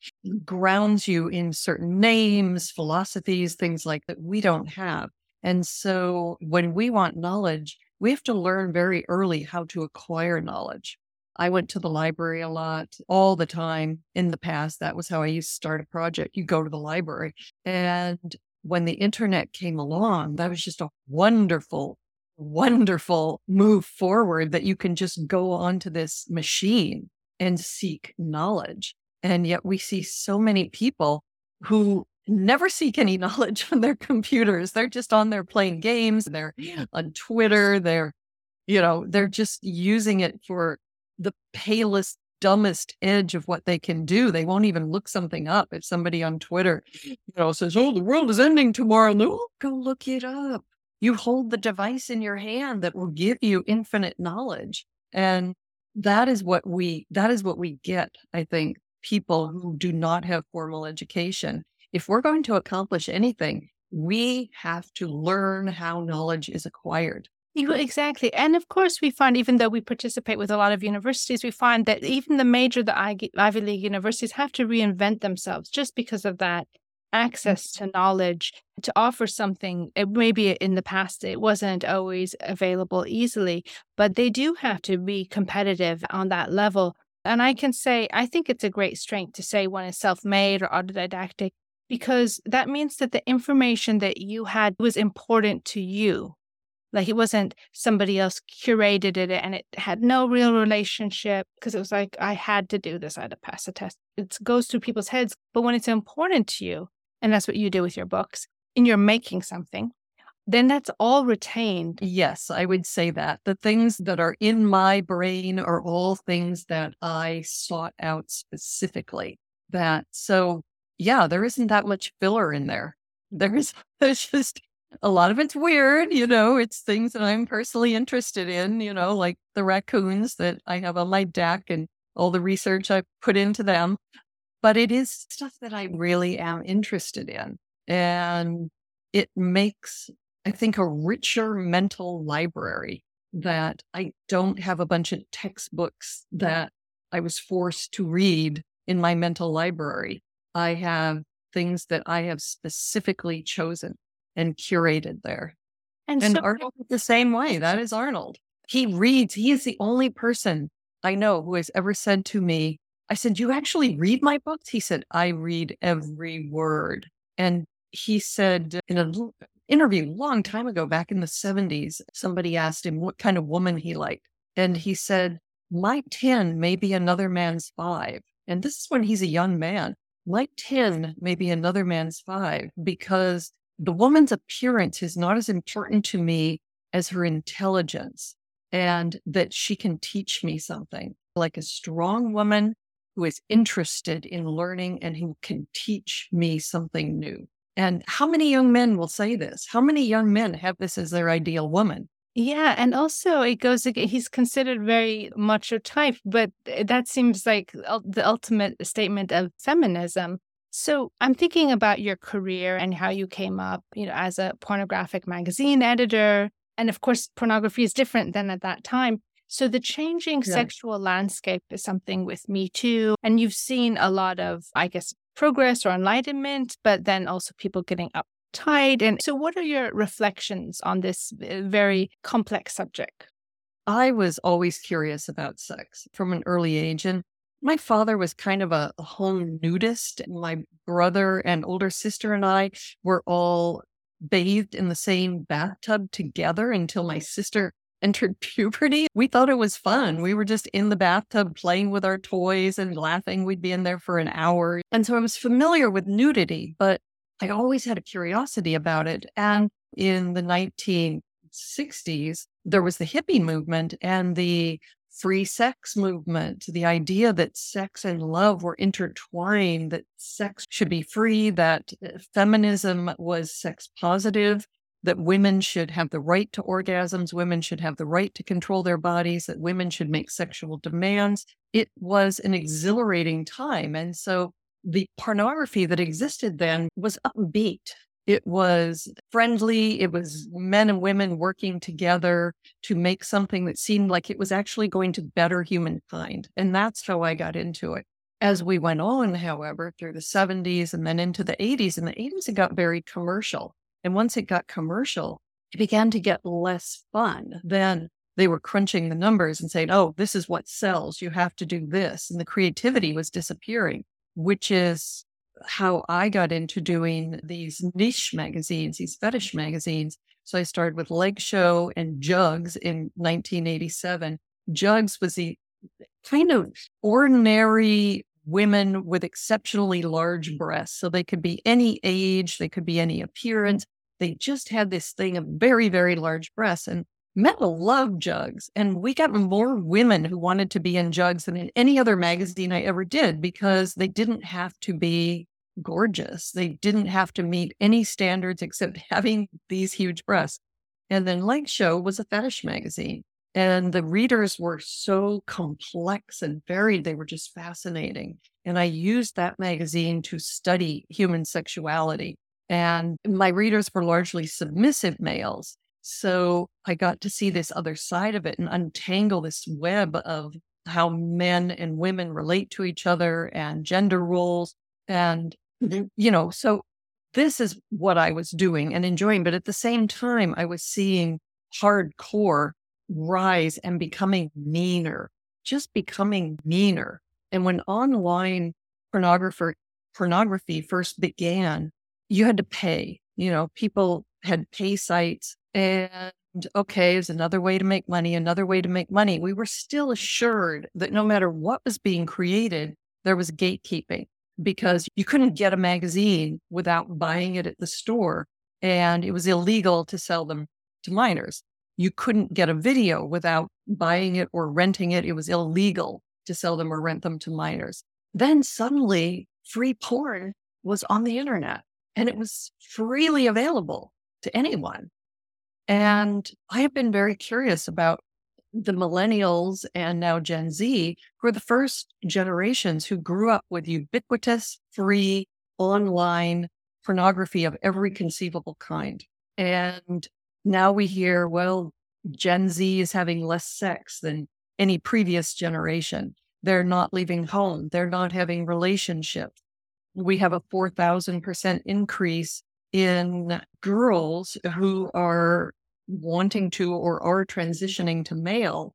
grounds you in certain names philosophies things like that we don't have. And so when we want knowledge we have to learn very early how to acquire knowledge. I went to the library a lot all the time in the past. That was how i used to start a project. You go to the library. And when the internet came along that was just a wonderful wonderful move forward that you can just go onto this machine and seek knowledge. And yet we see so many people who never seek any knowledge from their computers. They're just on there playing games, they're on Twitter, they're, you know, they're just using it for the palest, dumbest edge of what they can do. They won't even look something up. If somebody on Twitter, you know, says, Oh, the world is ending tomorrow, no, oh, go look it up. You hold the device in your hand that will give you infinite knowledge. And that is what we that is what we get i think people who do not have formal education if we're going to accomplish anything we have to learn how knowledge is acquired Exactly. And of course, we find, even though we participate with a lot of universities, we find that even the major, the Ivy League universities have to reinvent themselves just because of that access mm. to knowledge to offer something it maybe in the past it wasn't always available easily but they do have to be competitive on that level. And i can say i think it's a great strength to say one is self-made or autodidactic because that means that the information that you had was important to you. Like it wasn't somebody else curated it and it had no real relationship because it was like i had to do this i had to pass the test. It goes through people's heads but when it's important to you and that's what you do with your books, and you're making something, then that's all retained. Yes, I would say that. The things that are in my brain are all things that I sought out specifically. That so yeah, there isn't that much filler in there. There's there's just a lot of it's weird, you know, it's things that I'm personally interested in, you know, like the raccoons that I have on my deck and all the research I put into them but it is stuff that I really am interested in. And it makes, I think, a richer mental library that I don't have a bunch of textbooks that I was forced to read in my mental library. I have things that I have specifically chosen and curated there. And, and so- Arnold the same way. That is Arnold. He reads, he is the only person I know who has ever said to me, I said, You actually read my books? He said, I read every word. And he said in an interview long time ago, back in the 70s, somebody asked him what kind of woman he liked. And he said, My 10 may be another man's five. And this is when he's a young man. My 10 may be another man's five because the woman's appearance is not as important to me as her intelligence and that she can teach me something. Like a strong woman who is interested in learning and who can teach me something new. And how many young men will say this? How many young men have this as their ideal woman? Yeah, and also it goes. He's considered very macho type, but eh, that seems like the ultimate statement of feminism. So I'm thinking about your career and how you came up, you know, as a pornographic magazine editor, and of course, pornography is different than at that time. So the changing yeah. sexual landscape is something with Me Too. And you've seen a lot of, I guess, progress or enlightenment, but then also people getting uptight. And so, what are your reflections on this very complex subject? I was always curious about sex from an early age. And my father was kind of a, a home nudist. And my brother and older sister and I were all bathed in the same bathtub together until my sister entered puberty. We thought it was fun. We were just in the bathtub playing with our toys and laughing. We'd be in there for an hour. And so I was familiar with nudity, but I always had a curiosity about it. And in the 1960s, there was the hippie movement and the free sex movement, the idea that sex and love were intertwined, that sex should be free, that uh, feminism was sex positive, that women should have the right to orgasms, women should have the right to control their bodies, that women should make sexual demands. It was an exhilarating time. And so the pornography that existed then was upbeat. It was friendly. It was men and women working together to make something that seemed like it was actually going to better humankind. And that's how I got into it. As we went on, however, through the 70s and then into the 80s, in the 80s, it got very commercial. And once it got commercial, it began to get less fun. Then they were crunching the numbers and saying, oh, this is what sells. You have to do this. And the creativity was disappearing, which is how I got into doing these niche magazines, these fetish magazines. So I started with Leg Show and Jugs in 1987. Jugs was the kind of ordinary women with exceptionally large mm. breasts. So they could be any age, they could be any appearance. They just had this thing of very, very large breasts. And men love jugs. And we got more women who wanted to be in jugs than in any other magazine I ever did because they didn't have to be gorgeous. They didn't have to meet any standards except having these huge breasts. And then Leg Show was a fetish magazine. And the readers were so complex and varied. They were just fascinating. And I used that magazine to study human sexuality. And my readers were largely submissive males. So I got to see this other side of it and untangle this web of how men and women relate to each other and gender roles. And, mm-hmm. you know, so this is what I was doing and enjoying. But at the same time, I was seeing hardcore rise and becoming meaner, just becoming meaner. And when online pornographer, pornography first began, you had to pay. You know, people had pay sites and okay, is another way to make money, another way to make money. We were still assured that no matter what was being created, there was gatekeeping because you couldn't get a magazine without buying it at the store. And it was illegal to sell them to minors. You couldn't get a video without buying it or renting it. It was illegal to sell them or rent them to minors. Then suddenly, free porn was on the internet and it was freely available to anyone. And I have been very curious about the millennials and now Gen Z, who are the first generations who grew up with ubiquitous, free, online pornography of every conceivable kind. And now we hear, well, Gen Z is having less sex than any previous generation. They're not leaving home. They're not having relationships. We have a 4,000% increase in girls who are wanting to or are transitioning to male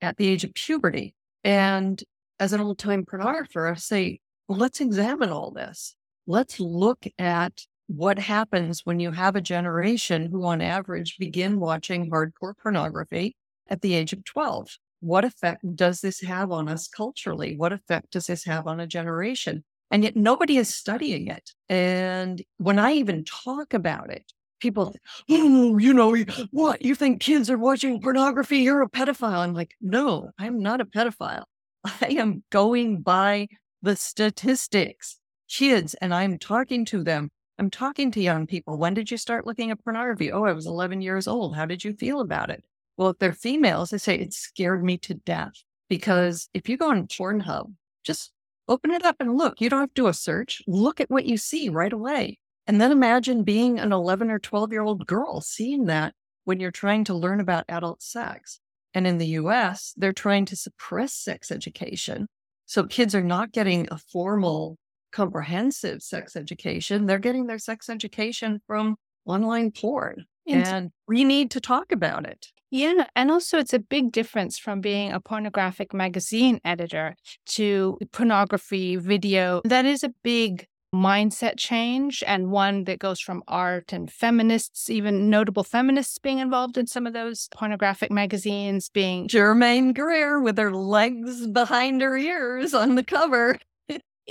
at the age of puberty. And as an old time pornographer, I say, well, let's examine all this. Let's look at what happens when you have a generation who, on average, begin watching hardcore pornography at the age of 12. What effect does this have on us culturally? What effect does this have on a generation? And yet nobody is studying it. And when I even talk about it, people, oh, you know, what? You think kids are watching pornography? You're a pedophile. I'm like, no, I'm not a pedophile. I am going by the statistics. Kids, and I'm talking to them. I'm talking to young people. When did you start looking at pornography? Oh, I was 11 years old. How did you feel about it? Well, if they're females, they say it scared me to death because if you go on Pornhub, just Open it up and look. You don't have to do a search. Look at what you see right away. And then imagine being an 11 or 12 year old girl seeing that when you're trying to learn about adult sex. And in the US, they're trying to suppress sex education. So kids are not getting a formal, comprehensive sex education. They're getting their sex education from online porn. And we need to talk about it. Yeah. And also, it's a big difference from being a pornographic magazine editor to pornography, video. That is a big mindset change and one that goes from art and feminists, even notable feminists being involved in some of those pornographic magazines, being Germaine Greer with her legs behind her ears on the cover.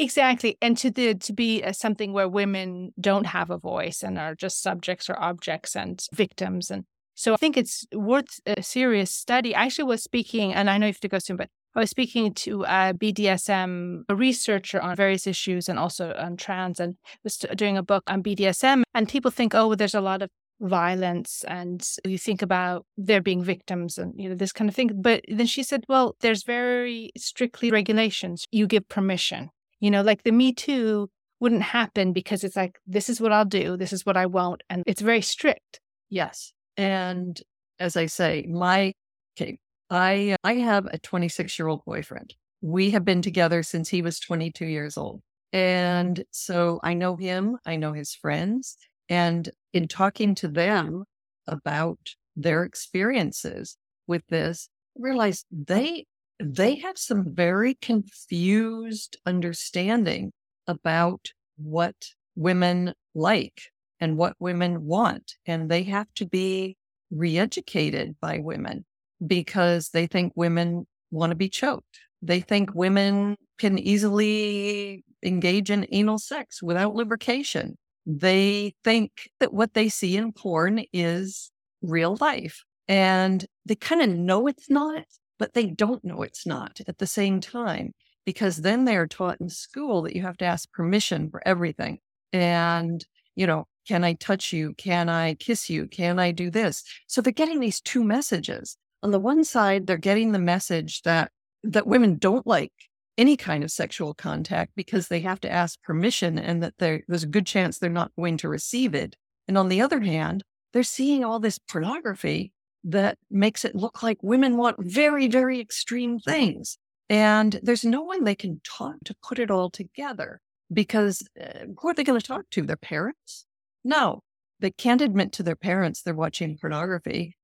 Exactly, and to the to be uh, something where women don't have a voice and are just subjects or objects and victims, and so I think it's worth a serious study. I actually was speaking, and I know you have to go soon, but I was speaking to a BDSM researcher on various issues and also on trans, and was doing a book on BDSM. And people think, oh, well, there's a lot of violence, and you think about there being victims and you know this kind of thing. But then she said, well, there's very strictly regulations. You give permission. You know, like the Me Too wouldn't happen because it's like this is what I'll do, this is what I won't, and it's very strict. Yes, and as I say, my okay, I I have a 26 year old boyfriend. We have been together since he was 22 years old. And so I know him, I know his friends. And in talking to them about their experiences with this, I realized they they have some very confused understanding about what women like and what women want. And they have to be re educated by women because they think women want to be choked. They think women can easily engage in anal sex without lubrication. They think that what they see in porn is real life. And they kind of know it's not, but they don't know it's not at the same time, because then they are taught in school that you have to ask permission for everything. And, you know, can I touch you? Can I kiss you? Can I do this? So they're getting these two messages on the one side, they're getting the message that that women don't like any kind of sexual contact because they have to ask permission and that there's a good chance they're not going to receive it. And on the other hand, they're seeing all this pornography that makes it look like women want very, very extreme things. And there's no one they can talk to put it all together because uh, who are they going to talk to? Their parents? No, they can't admit to their parents they're watching pornography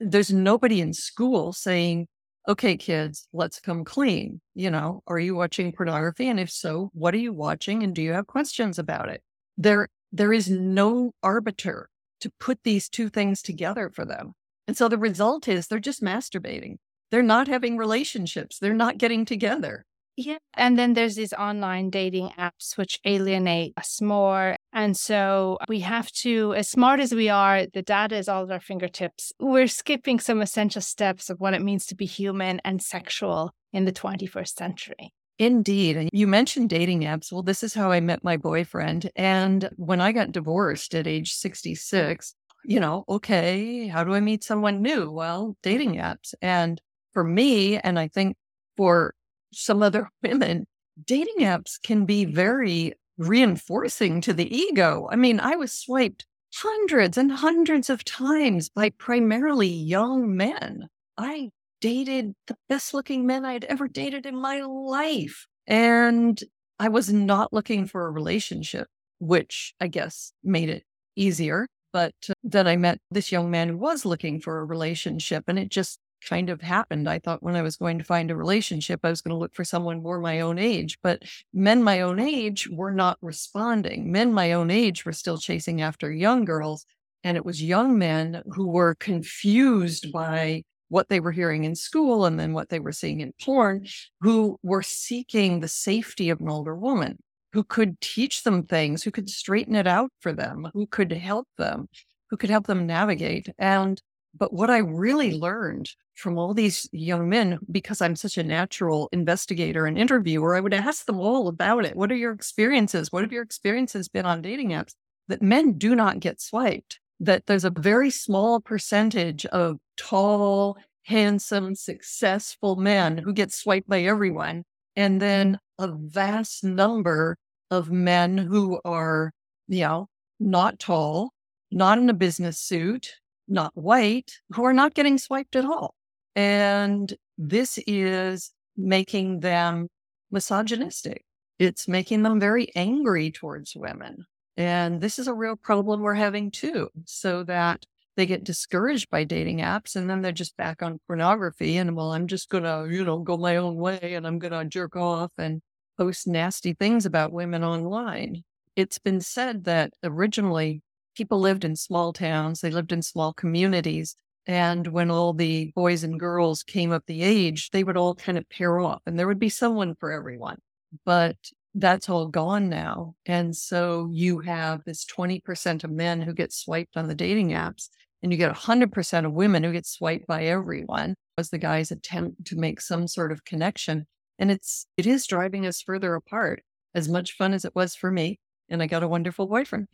there's nobody in school saying, okay, kids, let's come clean. You know, are you watching pornography? And if so, what are you watching? And do you have questions about it? There, there is no arbiter to put these two things together for them. And so the result is they're just masturbating. They're not having relationships. They're not getting together. Yeah. And then there's these online dating apps which alienate us more. And so we have to, as smart as we are, the data is all at our fingertips. We're skipping some essential steps of what it means to be human and sexual in the 21st century. Indeed. And you mentioned dating apps. Well, this is how I met my boyfriend. And when I got divorced at age 66, you know, okay, how do I meet someone new? Well, dating apps. And for me, and I think for some other women, dating apps can be very reinforcing to the ego. I mean, I was swiped hundreds and hundreds of times by primarily young men. I dated the best looking men I'd ever dated in my life. And I was not looking for a relationship, which I guess made it easier. But uh, then I met this young man who was looking for a relationship, and it just kind of happened. I thought when I was going to find a relationship, I was going to look for someone more my own age. But men my own age were not responding. Men my own age were still chasing after young girls. And it was young men who were confused by what they were hearing in school and then what they were seeing in porn, who were seeking the safety of an older woman who could teach them things, who could straighten it out for them, who could help them, who could help them navigate. And but what I really learned from all these young men, because I'm such a natural investigator and interviewer, I would ask them all about it. What are your experiences? What have your experiences been on dating apps? That men do not get swiped, that there's a very small percentage of tall, handsome, successful men who get swiped by everyone. And then a vast number of men who are, you know, not tall, not in a business suit, not white, who are not getting swiped at all. And this is making them misogynistic. It's making them very angry towards women. And this is a real problem we're having too, so that they get discouraged by dating apps and then they're just back on pornography. And well, I'm just to, you know, go my own way and I'm to jerk off and post nasty things about women online. It's been said that originally people lived in small towns, they lived in small communities. And when all the boys and girls came up the age, they would all kind of pair off and there would be someone for everyone. But that's all gone now. And so you have this 20% of men who get swiped on the dating apps, and you get 100% of women who get swiped by everyone as the guys attempt to make some sort of connection. And it's, it is driving us further apart. As much fun as it was for me, and I got a wonderful boyfriend.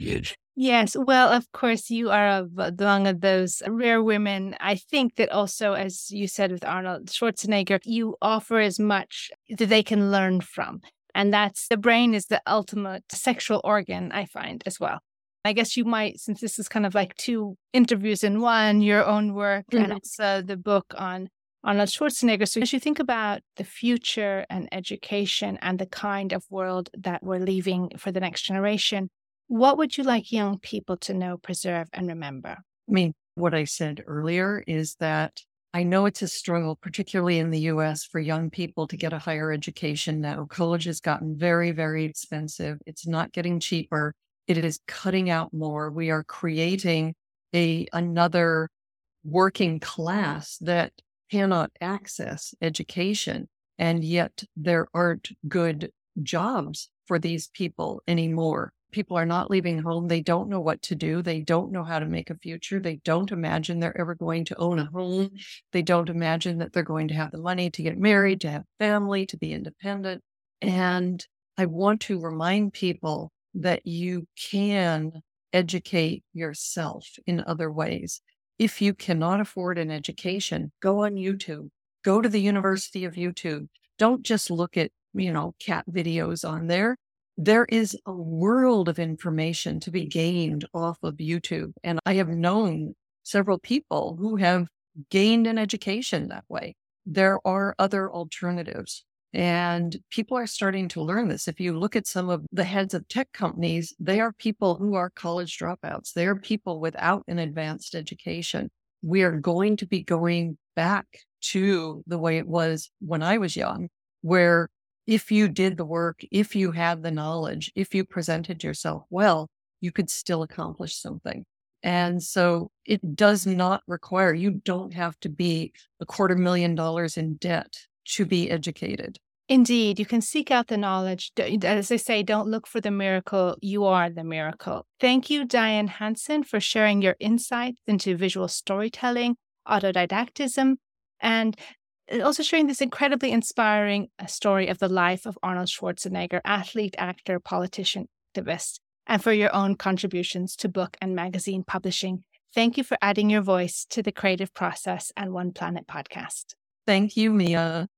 Yes. Well, of course, you are among of those rare women. I think that also, as you said with Arnold Schwarzenegger, you offer as much that they can learn from. And that's the brain is the ultimate sexual organ, I find as well. I guess you might, since this is kind of like two interviews in one, your own work mm-hmm. and also the book on Arnold Schwarzenegger. So, as you think about the future and education and the kind of world that we're leaving for the next generation, what would you like young people to know, preserve, and remember? I mean, what I said earlier is that I know it's a struggle, particularly in the US, for young people to get a higher education now. College has gotten very, very expensive. It's not getting cheaper. It is cutting out more. We are creating a another working class that cannot access education. And yet there aren't good jobs for these people anymore people are not leaving home. They don't know what to do. They don't know how to make a future. They don't imagine they're ever going to own a home. They don't imagine that they're going to have the money to get married, to have family, to be independent. And I want to remind people that you can educate yourself in other ways. If you cannot afford an education, go on YouTube, go to the University of YouTube. Don't just look at, you know, cat videos on there there is a world of information to be gained off of YouTube. And I have known several people who have gained an education that way. There are other alternatives. And people are starting to learn this. If you look at some of the heads of tech companies, they are people who are college dropouts. They are people without an advanced education. We are going to be going back to the way it was when I was young, where if you did the work, if you had the knowledge, if you presented yourself well, you could still accomplish something. And so it does not require, you don't have to be a quarter million dollars in debt to be educated. Indeed, you can seek out the knowledge. As I say, don't look for the miracle. You are the miracle. Thank you, Dian Hanson, for sharing your insights into visual storytelling, autodidactism, and also sharing this incredibly inspiring uh, story of the life of Arnold Schwarzenegger, athlete, actor, politician, activist, and for your own contributions to book and magazine publishing. Thank you for adding your voice to the creative process and One Planet podcast. Thank you, Mia.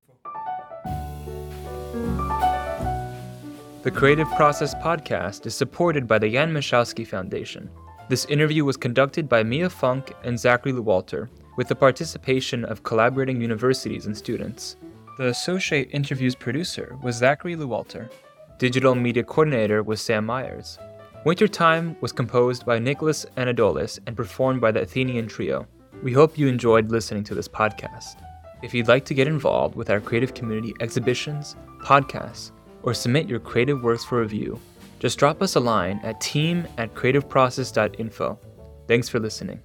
The Creative Process podcast is supported by the Jan Michalski Foundation. This interview was conducted by Mia Funk and Zachary Lewalter with the participation of collaborating universities and students. The associate interviews producer was Zachary Lewalter. Digital media coordinator was Sam Myers. Wintertime was composed by Nicholas Anadolis and performed by the Athenian Trio. We hope you enjoyed listening to this podcast. If you'd like to get involved with our creative community exhibitions, podcasts, or submit your creative works for review, just drop us a line at team at creativeprocess.info. Thanks for listening.